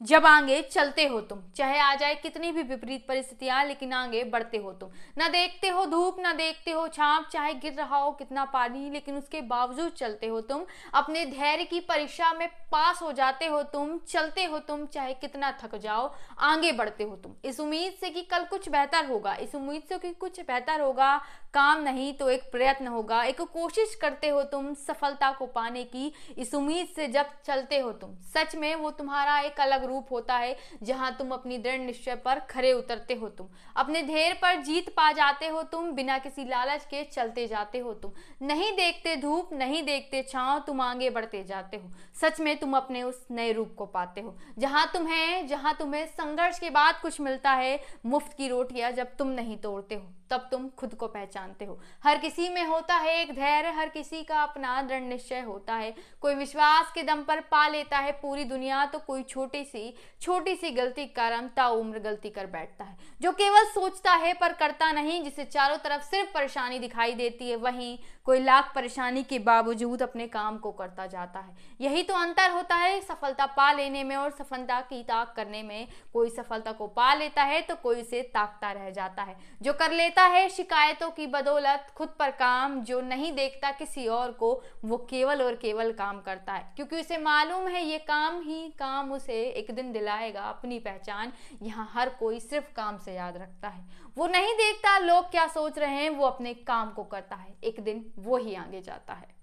जब आगे चलते हो तुम, चाहे आ जाए कितनी भी विपरीत परिस्थितियाँ, लेकिन आगे बढ़ते हो तुम। ना देखते हो धूप, ना देखते हो छाप चाहे गिर रहा हो कितना पानी, लेकिन उसके बावजूद चलते हो तुम। अपने धैर्य की परीक्षा में पास हो जाते हो तुम, चलते हो तुम, चाहे कितना थक जाओ, आगे बढ़ते हो तुम। इस उम्मीद से कि कल कुछ बेहतर होगा, इस उम्मीद से कि कुछ बेहतर होगा, काम नहीं तो एक प्रयत्न होगा, एक कोशिश करते हो तुम सफलता को पाने की। इस उम्मीद से जब चलते हो तुम, सच में वो तुम्हारा एक अलग रूप होता है, जहाँ तुम अपनी दृढ़ निश्चय पर खड़े उतरते हो तुम। अपने धैर्य पर जीत पा जाते हो तुम, बिना किसी लालच के चलते जाते हो तुम। नहीं देखते धूप, नहीं देखते छाव, तुम आगे बढ़ते जाते हो। सच में तुम अपने उस नए रूप को पाते हो। जहाँ तुम्हें जहाँ तुम्हें संघर्ष के बाद कुछ मिलता है, मुफ़्त की रोटियाँ जब तुम नहीं तोड़ते हो। तब तुम खुद को पहचानते हो। हर किसी में होता है एक धैर्य, हर किसी का अपना दृढ़ निश्चय होता है। कोई विश्वास के दम पर पा लेता है पूरी दुनिया तो कोई छोटी सी छोटी सी गलती कारण ताउम्र गलती कर बैठता है। जो केवल सोचता है पर करता नहीं, जिसे चारों तरफ़ सिर्फ़ परेशानी दिखाई देती है, वहीं कोई लाख परेशानी के बावजूद अपने काम को करता जाता है। यही तो अंतर होता है सफलता पा लेने में और सफलता की ताक करने में। कोई सफलता को पा लेता है तो कोई उसे ताकता रह जाता है। जो कर लेता है शिकायतों की बदौलत, खुद पर काम जो नहीं देखता किसी और को, वो केवल और केवल काम करता है। क्योंकि उसे मालूम है ये काम ही काम उसे एक दिन दिलाएगा, अपनी पहचान यहाँ हर कोई सिर्फ़ काम से याद रखता है। वो नहीं देखता, लोग क्या सोच रहे हैं, वो अपने काम को करता है। एक दिन वो ही आगे जाता है।